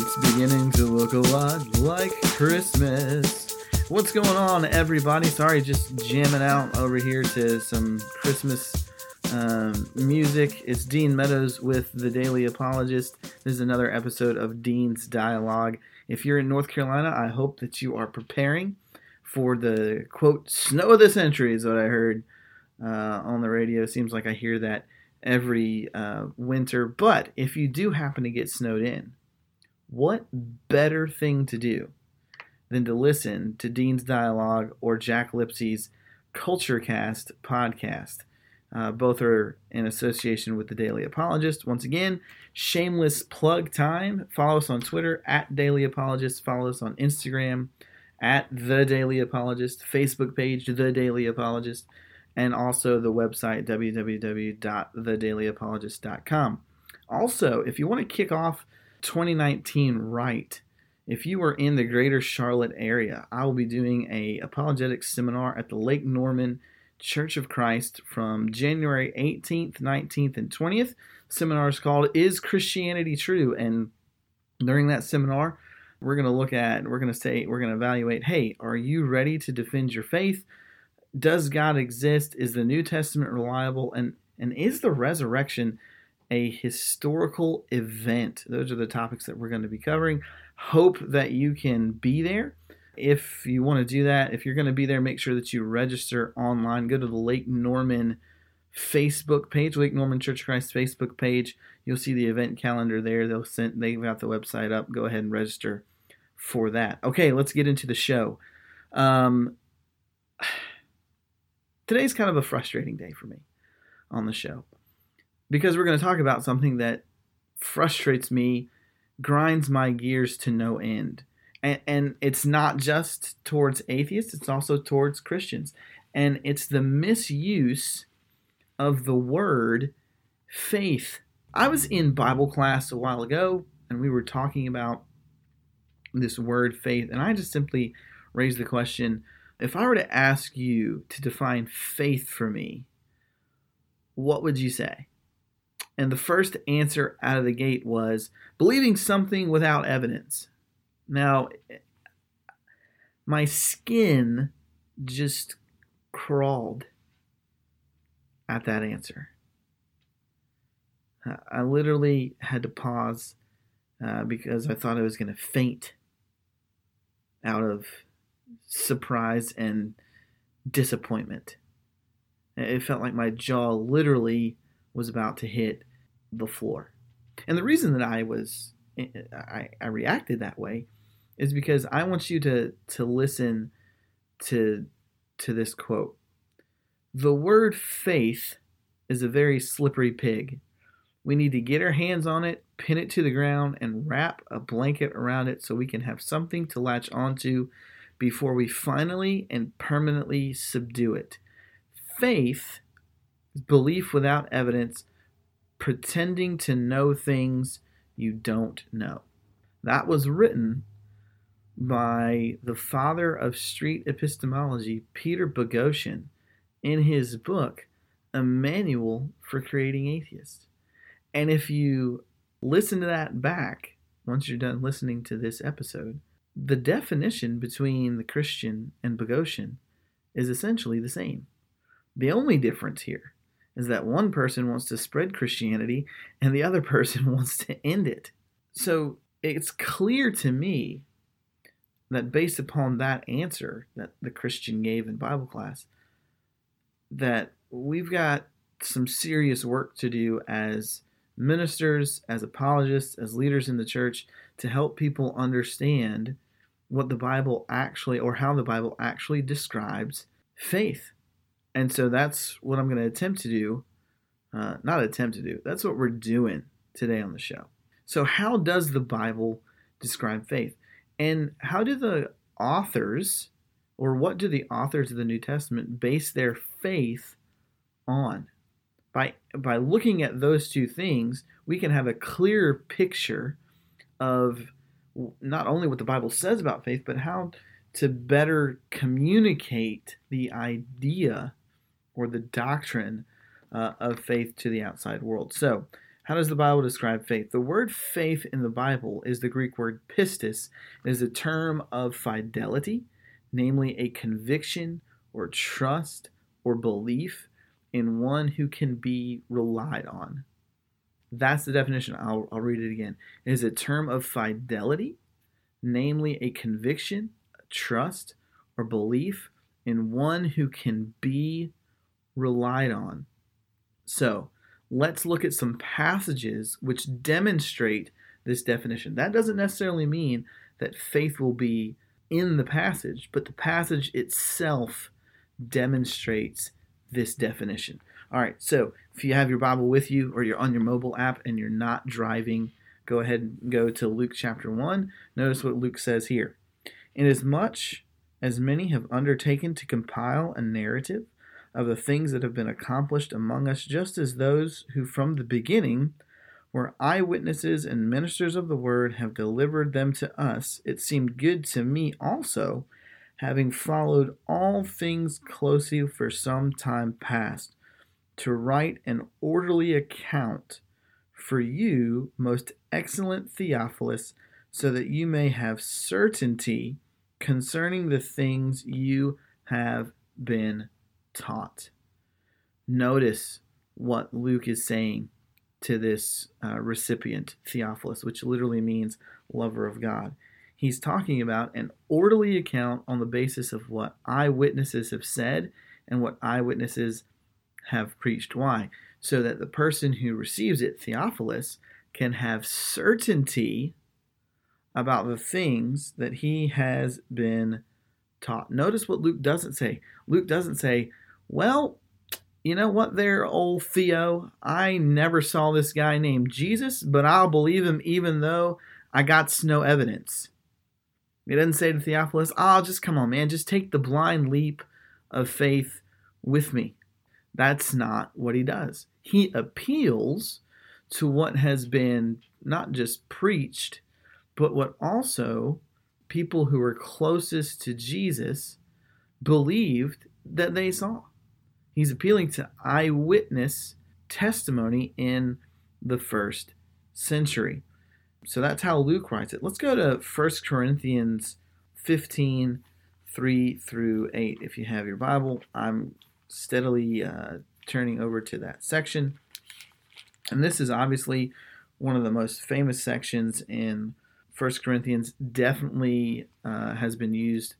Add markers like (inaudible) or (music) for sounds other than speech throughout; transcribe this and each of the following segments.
It's beginning to look a lot like Christmas. What's going on, everybody? Sorry, just jamming out over here to some Christmas um, music. It's Dean Meadows with the Daily Apologist. This is another episode of Dean's Dialogue. If you're in North Carolina, I hope that you are preparing for the quote snow of the century, is what I heard uh, on the radio. Seems like I hear that every uh, winter. But if you do happen to get snowed in, what better thing to do than to listen to Dean's Dialogue or Jack Lipsy's Culture Cast podcast? Uh, both are in association with the Daily Apologist. Once again, shameless plug time. Follow us on Twitter at Daily Apologist. Follow us on Instagram at The Daily Apologist. Facebook page, The Daily Apologist. And also the website, www.thedailyapologist.com. Also, if you want to kick off 2019 right, if you are in the greater Charlotte area, I will be doing a apologetics seminar at the Lake Norman Church of Christ from January 18th, 19th, and 20th. seminar is called Is Christianity True? And during that seminar, we're going to look at, we're going to say, we're going to evaluate hey, are you ready to defend your faith? Does God exist? Is the New Testament reliable? And, and is the resurrection a historical event? Those are the topics that we're going to be covering. Hope that you can be there if you want to do that, if you're going to be there, make sure that you register online. Go to the Lake Norman Facebook page, Lake Norman Church Christ Facebook page. You'll see the event calendar there. They'll send they've got the website up. Go ahead and register for that. Okay, let's get into the show. Um, (sighs) today's kind of a frustrating day for me on the show because we're going to talk about something that frustrates me, grinds my gears to no end. And, and it's not just towards atheists it's also towards christians. And it's the misuse of the word faith. I was in bible class a while ago and we were talking about this word faith and i just simply raised the question if i were to ask you to define faith for me what would you say and the first answer out of the gate was believing something without evidence now, my skin just crawled at that answer. I literally had to pause uh, because I thought I was going to faint out of surprise and disappointment. It felt like my jaw literally was about to hit the floor. And the reason that I was eh, I, I reacted that way is because I want you to to listen to to this quote. The word faith is a very slippery pig. We need to get our hands on it, pin it to the ground, and wrap a blanket around it so we can have something to latch onto before we finally and permanently subdue it. Faith is belief without evidence, pretending to know things you don't know. That was written by the father of street epistemology, Peter Boghossian, in his book, A Manual for Creating Atheists. And if you listen to that back, once you're done listening to this episode, the definition between the Christian and Boghossian is essentially the same. The only difference here is that one person wants to spread Christianity and the other (laughs) person wants to end it. So it's clear to me that based upon that answer that the Christian gave in Bible class, that we've got some serious work to do as ministers, as apologists, as leaders in the church to help people understand what the Bible actually, or how the Bible actually describes faith. And so that's what I'm going to attempt to do. Uh, not attempt to do, that's what we're doing today on the show. So, how does the Bible describe faith? And how do the authors, or what do the authors of the New Testament base their faith on? By, by looking at those two things, we can have a clearer picture of not only what the Bible says about faith, but how to better communicate the idea or the doctrine uh, of faith to the outside world. So, How does the Bible describe faith? The word faith in the Bible is the Greek word pistis. It is a term of fidelity, namely a conviction or trust or belief in one who can be relied on. That's the definition. I'll, I'll read it again. It is a term of fidelity, namely a conviction, a trust, or belief in one who can be relied on. So, let's look at some passages which demonstrate this definition. That doesn't necessarily mean that faith will be in the passage, but the passage itself demonstrates this definition. All right, so if you have your Bible with you or you're on your mobile app and you're not driving, go ahead and go to Luke chapter 1. Notice what Luke says here. Inasmuch as many have undertaken to compile a narrative of the things that have been accomplished among us, just as those who from the beginning were eyewitnesses and ministers of the word have delivered them to us, it seemed good to me also, having followed all things closely for some time past, to write an orderly account for you, most excellent Theophilus, so that you may have certainty concerning the things you have been taught. Notice what Luke is saying to this uh, recipient, Theophilus, which literally means lover of God. He's talking about an orderly account on the basis of what eyewitnesses have said and what eyewitnesses have preached. Why? So that the person who receives it, Theophilus, can have certainty about the things that he has been taught. Notice what Luke doesn't say. Luke doesn't say, well, you know what, there, old Theo, I never saw this guy named Jesus, but I'll believe him even though I got no evidence. He doesn't say to Theophilus, oh, just come on, man, just take the blind leap of faith with me. That's not what he does. He appeals to what has been not just preached, but what also people who were closest to Jesus believed that they saw. He's appealing to eyewitness testimony in the first century. So that's how Luke writes it. Let's go to 1 Corinthians 15 3 through 8. If you have your Bible, I'm steadily uh, turning over to that section. And this is obviously one of the most famous sections in 1 Corinthians, definitely uh, has been used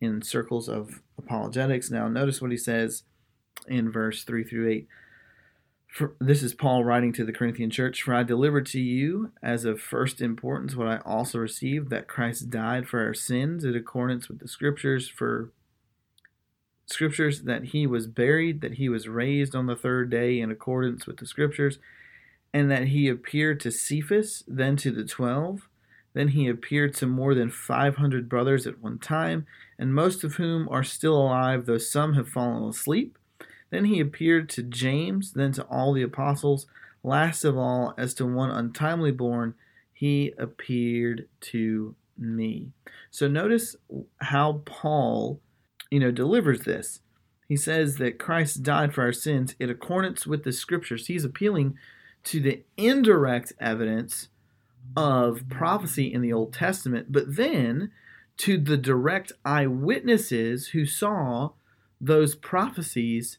in circles of apologetics. Now, notice what he says in verse 3 through 8. For, this is Paul writing to the Corinthian church. For I delivered to you as of first importance what I also received that Christ died for our sins in accordance with the scriptures, for scriptures that he was buried, that he was raised on the third day in accordance with the scriptures, and that he appeared to Cephas, then to the twelve. Then he appeared to more than 500 brothers at one time, and most of whom are still alive, though some have fallen asleep. Then he appeared to James, then to all the apostles. Last of all, as to one untimely born, he appeared to me. So notice how Paul, you know, delivers this. He says that Christ died for our sins in accordance with the scriptures. He's appealing to the indirect evidence of prophecy in the Old Testament, but then to the direct eyewitnesses who saw those prophecies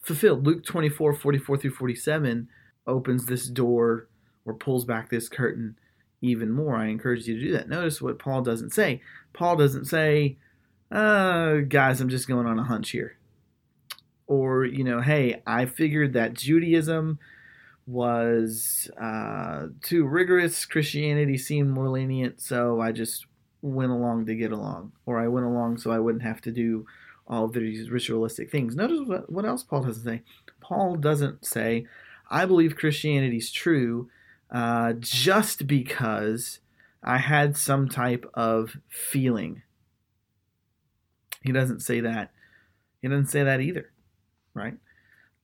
fulfilled. Luke 24, 44 through 47 opens this door or pulls back this curtain even more. I encourage you to do that. Notice what Paul doesn't say. Paul doesn't say, uh, guys, I'm just going on a hunch here. Or, you know, hey, I figured that Judaism was uh, too rigorous. Christianity seemed more lenient, so I just went along to get along. Or I went along so I wouldn't have to do all of these ritualistic things. Notice what, what else Paul doesn't say. Paul doesn't say, I believe Christianity is true uh, just because I had some type of feeling. He doesn't say that. He doesn't say that either, right?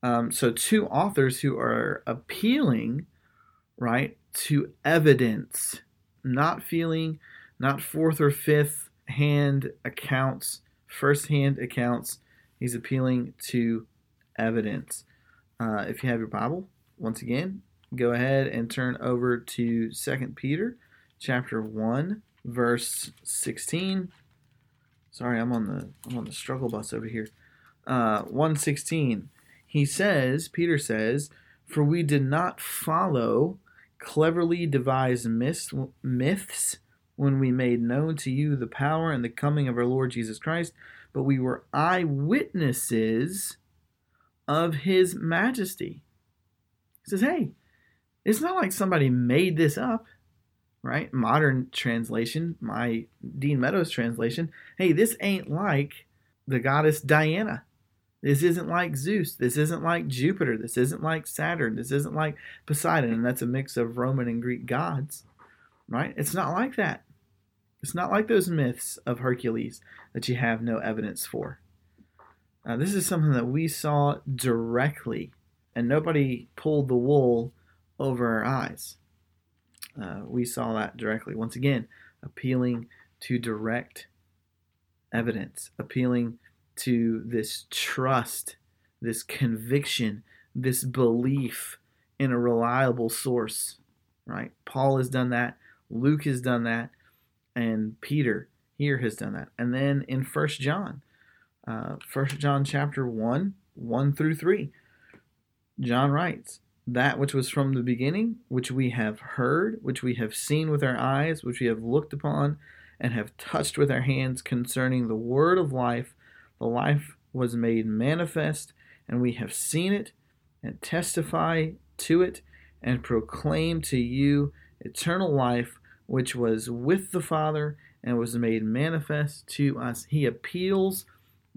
Um, so, two authors who are appealing, right, to evidence, not feeling, not fourth or fifth hand accounts first hand accounts. He's appealing to evidence. Uh, if you have your Bible, once again, go ahead and turn over to Second Peter chapter 1 verse 16. Sorry, I'm on the I'm on the struggle bus over here. Uh 116. He says, Peter says, "For we did not follow cleverly devised myths, myths when we made known to you the power and the coming of our Lord Jesus Christ, but we were eyewitnesses of his majesty." He says, "Hey, it's not like somebody made this up right? Modern translation, my Dean Meadows translation. Hey, this ain't like the goddess Diana. This isn't like Zeus. This isn't like Jupiter. This isn't like Saturn. This isn't like Poseidon. And that's a mix of Roman and Greek gods, right? It's not like that. It's not like those myths of Hercules that you have no evidence for. Uh, this is something that we saw directly, and nobody pulled the wool over our eyes. Uh, we saw that directly. Once again, appealing to direct evidence, appealing to this trust, this conviction, this belief in a reliable source, right? Paul has done that, Luke has done that, and Peter here has done that. And then in First John, uh, First John chapter 1, 1 through 3, John writes, that which was from the beginning, which we have heard, which we have seen with our eyes, which we have looked upon, and have touched with our hands concerning the word of life. The life was made manifest, and we have seen it, and testify to it, and proclaim to you eternal life, which was with the Father and was made manifest to us. He appeals,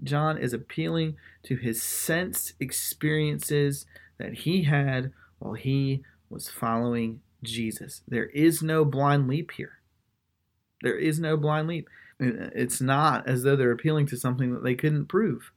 John is appealing to his sense experiences that he had while he was following Jesus. There is no blind leap here. There is no blind leap. It's not as though they're appealing to something that they couldn't prove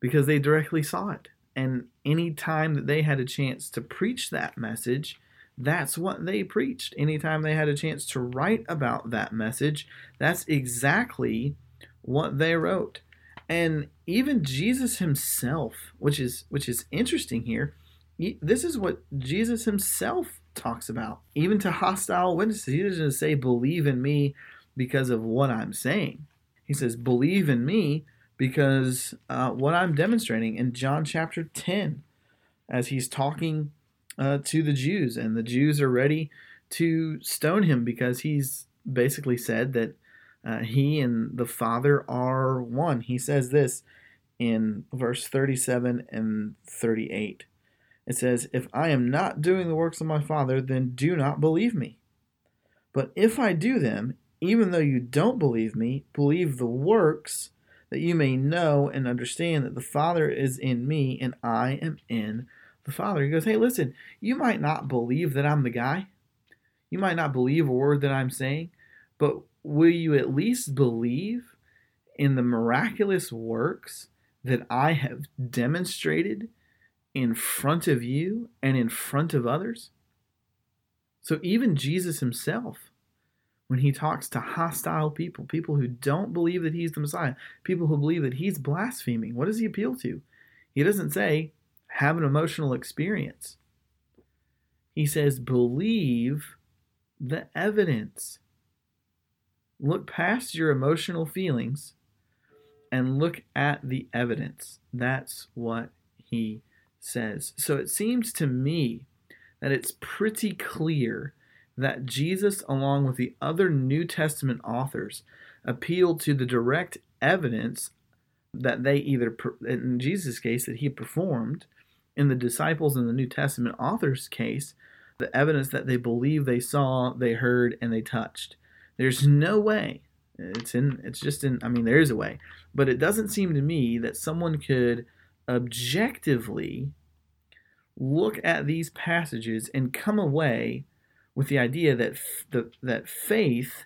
because they directly saw it. And any time that they had a chance to preach that message, that's what they preached. Anytime they had a chance to write about that message, that's exactly what they wrote. And even Jesus himself, which is which is interesting here, this is what Jesus himself talks about. Even to hostile witnesses, he doesn't say, believe in me because of what I'm saying. He says, believe in me because uh, what I'm demonstrating in John chapter 10, as he's talking uh, to the Jews, and the Jews are ready to stone him because he's basically said that uh, he and the Father are one. He says this in verse 37 and 38. It says, If I am not doing the works of my Father, then do not believe me. But if I do them, even though you don't believe me, believe the works, that you may know and understand that the Father is in me and I am in the Father. He goes, Hey, listen, you might not believe that I'm the guy. You might not believe a word that I'm saying, but will you at least believe in the miraculous works that I have demonstrated in front of you and in front of others. So even Jesus himself, when he talks to hostile people, people who don't believe that he's the Messiah, people who believe that he's blaspheming, what does he appeal to? He doesn't say, have an emotional experience. He says, believe the evidence. Look past your emotional feelings and look at the evidence. That's what he says. So it seems to me that it's pretty clear that Jesus, along with the other New Testament authors, appealed to the direct evidence that they either, in Jesus' case, that he performed, in the disciples in the New Testament authors' case, the evidence that they believe they saw, they heard, and they touched. There's no way. It's in. It's just in. I mean, there is a way, but it doesn't seem to me that someone could objectively look at these passages and come away with the idea that f- the, that faith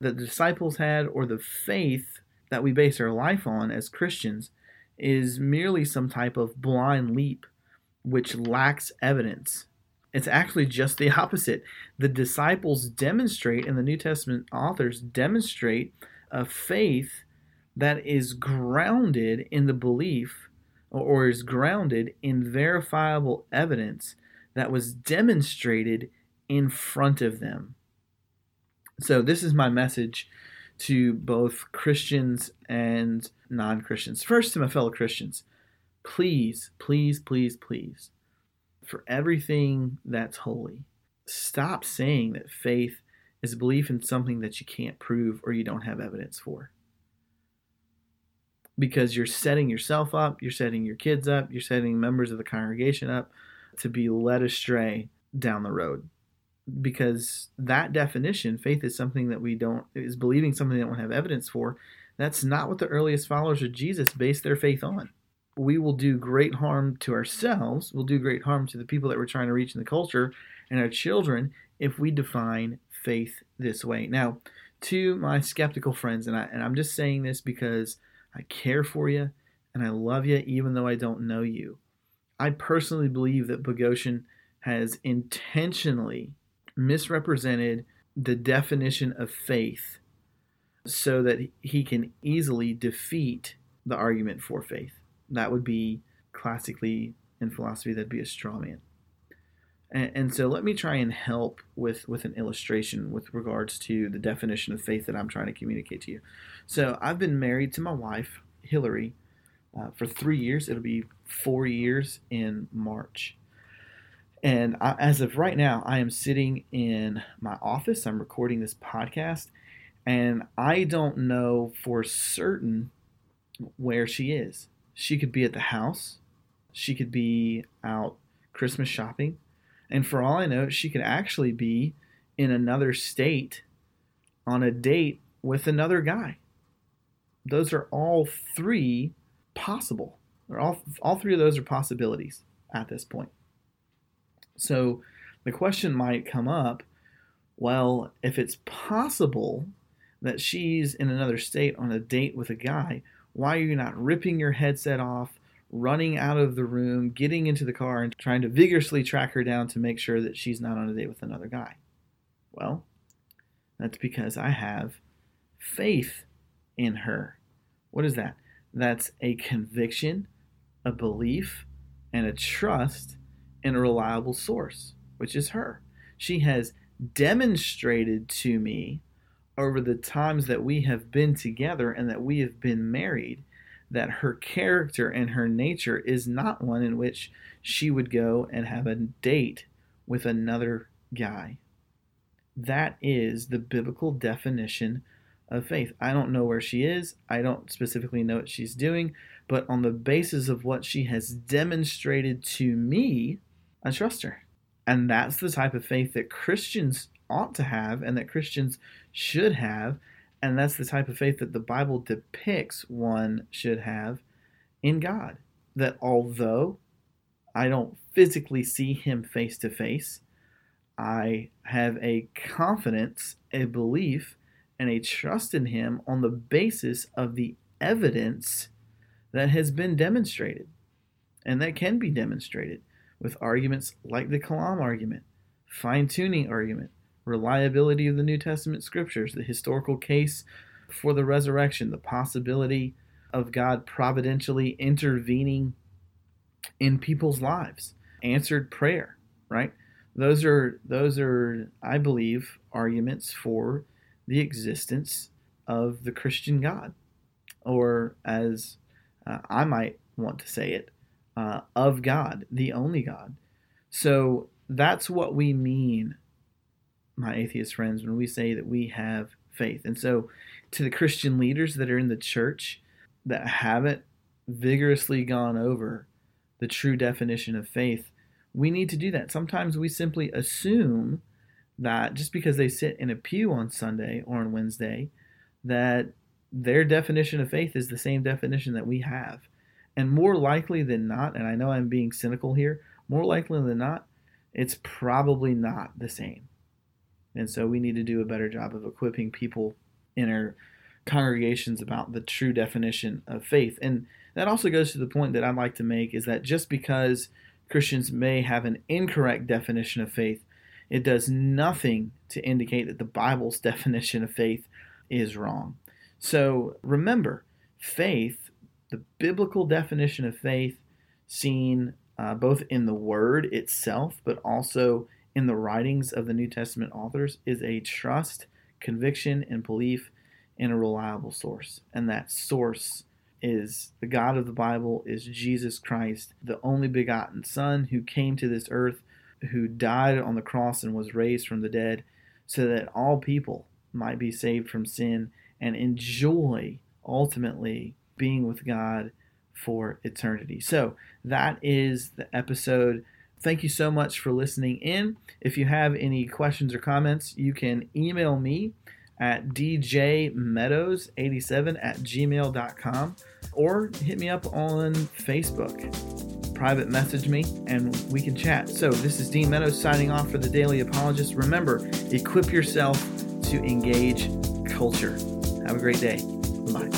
that the disciples had or the faith that we base our life on as Christians is merely some type of blind leap which lacks evidence. It's actually just the (laughs) opposite. The disciples demonstrate, and the New Testament authors demonstrate, a faith that is grounded in the belief or is grounded in verifiable evidence that was demonstrated in front of them. So, this is my message to both Christians and non Christians. First, to my fellow Christians, please, please, please, please, for everything that's holy, stop saying that faith is belief in something that you can't prove or you don't have evidence for. Because you're setting yourself up, you're setting your kids up, you're setting members of the congregation up to be led astray down the road because that definition, faith is something that we don't is believing something that we don't have evidence for. That's not what the earliest followers of Jesus based their faith on. We will do great harm to ourselves, we'll do great harm to the people that we're trying to reach in the culture and our children if we define faith this way. Now, to my skeptical friends, and I and I'm just saying this because I care for you and I love you even though I don't know you. I personally believe that Boghossian has intentionally misrepresented the definition of faith so that he can easily defeat the argument for faith. That would be classically in philosophy, that'd be a straw man. And, and, so let me try and help with, with an illustration with regards to the definition of faith that I'm trying to communicate to you. So I've been married to my wife, Hillary, uh, for three years. It'll be four years in March. And I, as of right now, I am sitting in my office. I'm recording this podcast, and I don't know for certain where she is. She could be at the house, she could be out Christmas shopping, and for all I know, she could actually be in another state on a date with another guy. Those are all three possible. all, all three of those are possibilities at this point. So the question might come up well, if it's possible that she's in another state on a date with a guy, why are you not ripping your headset off, running out of the room, getting into the car, and trying to vigorously track her down to make sure that she's not on a date with another guy? Well, that's because I have faith in her. What is that? That's a conviction, a belief, and a trust in a reliable source, which is her. She has demonstrated to me over the times that we have been together and that we have been married that her character and her nature is not one in which she would go and have a date with another guy. That is the biblical definition of faith. I don't know where she is. I don't specifically know what she's doing, but on the basis of what she has demonstrated to me, I trust her. And that's the type of faith that Christians ought to have and that Christians should have. And that's the type of faith that the Bible depicts one should have in God. That although I don't physically see him face to face, I have a confidence, a belief, and a trust in him on the basis of the evidence that has been demonstrated and that can be demonstrated with arguments like the Kalam argument, fine tuning argument, reliability of the New Testament scriptures, the historical case for the resurrection, the possibility of God providentially intervening in people's lives, answered prayer, right? Those are those are I believe arguments for the existence of the Christian God, or as uh, I might want to say it, uh, of God, the only God. So that's what we mean, my atheist friends, when we say that we have faith. And so, to the Christian leaders that are in the church that haven't vigorously gone over the true definition of faith, we need to do that. Sometimes we simply assume that just because they sit in a pew on Sunday or on Wednesday, that their definition of faith is the same definition that we have. And more likely than not, and I know I'm being cynical here, more likely than not, it's probably not the same. And so we need to do a better job of equipping people in our congregations about the true definition of faith. And that also goes to the point that I'd like to make is that just because Christians may have an incorrect definition of faith, it does nothing to indicate that the Bible's (laughs) definition of faith is wrong. So remember, faith the biblical definition of faith seen uh, both in the Word itself, but also in the writings of the New Testament authors, is a trust, conviction, and belief in a reliable source. And that source is the God of the Bible, is Jesus Christ, the only begotten Son who came to this earth, who died on the cross and was raised from the dead, so that all people might be saved from sin and enjoy ultimately being with God for eternity. So that is the episode. Thank you so much for listening in. If you have any questions or comments, you can email me at djmeadows87 at gmail.com or hit me up on Facebook. Private message me and we can chat. So, this is Dean Meadows signing off for the Daily Apologist. Remember, equip yourself to engage culture. Have a great day. Bye.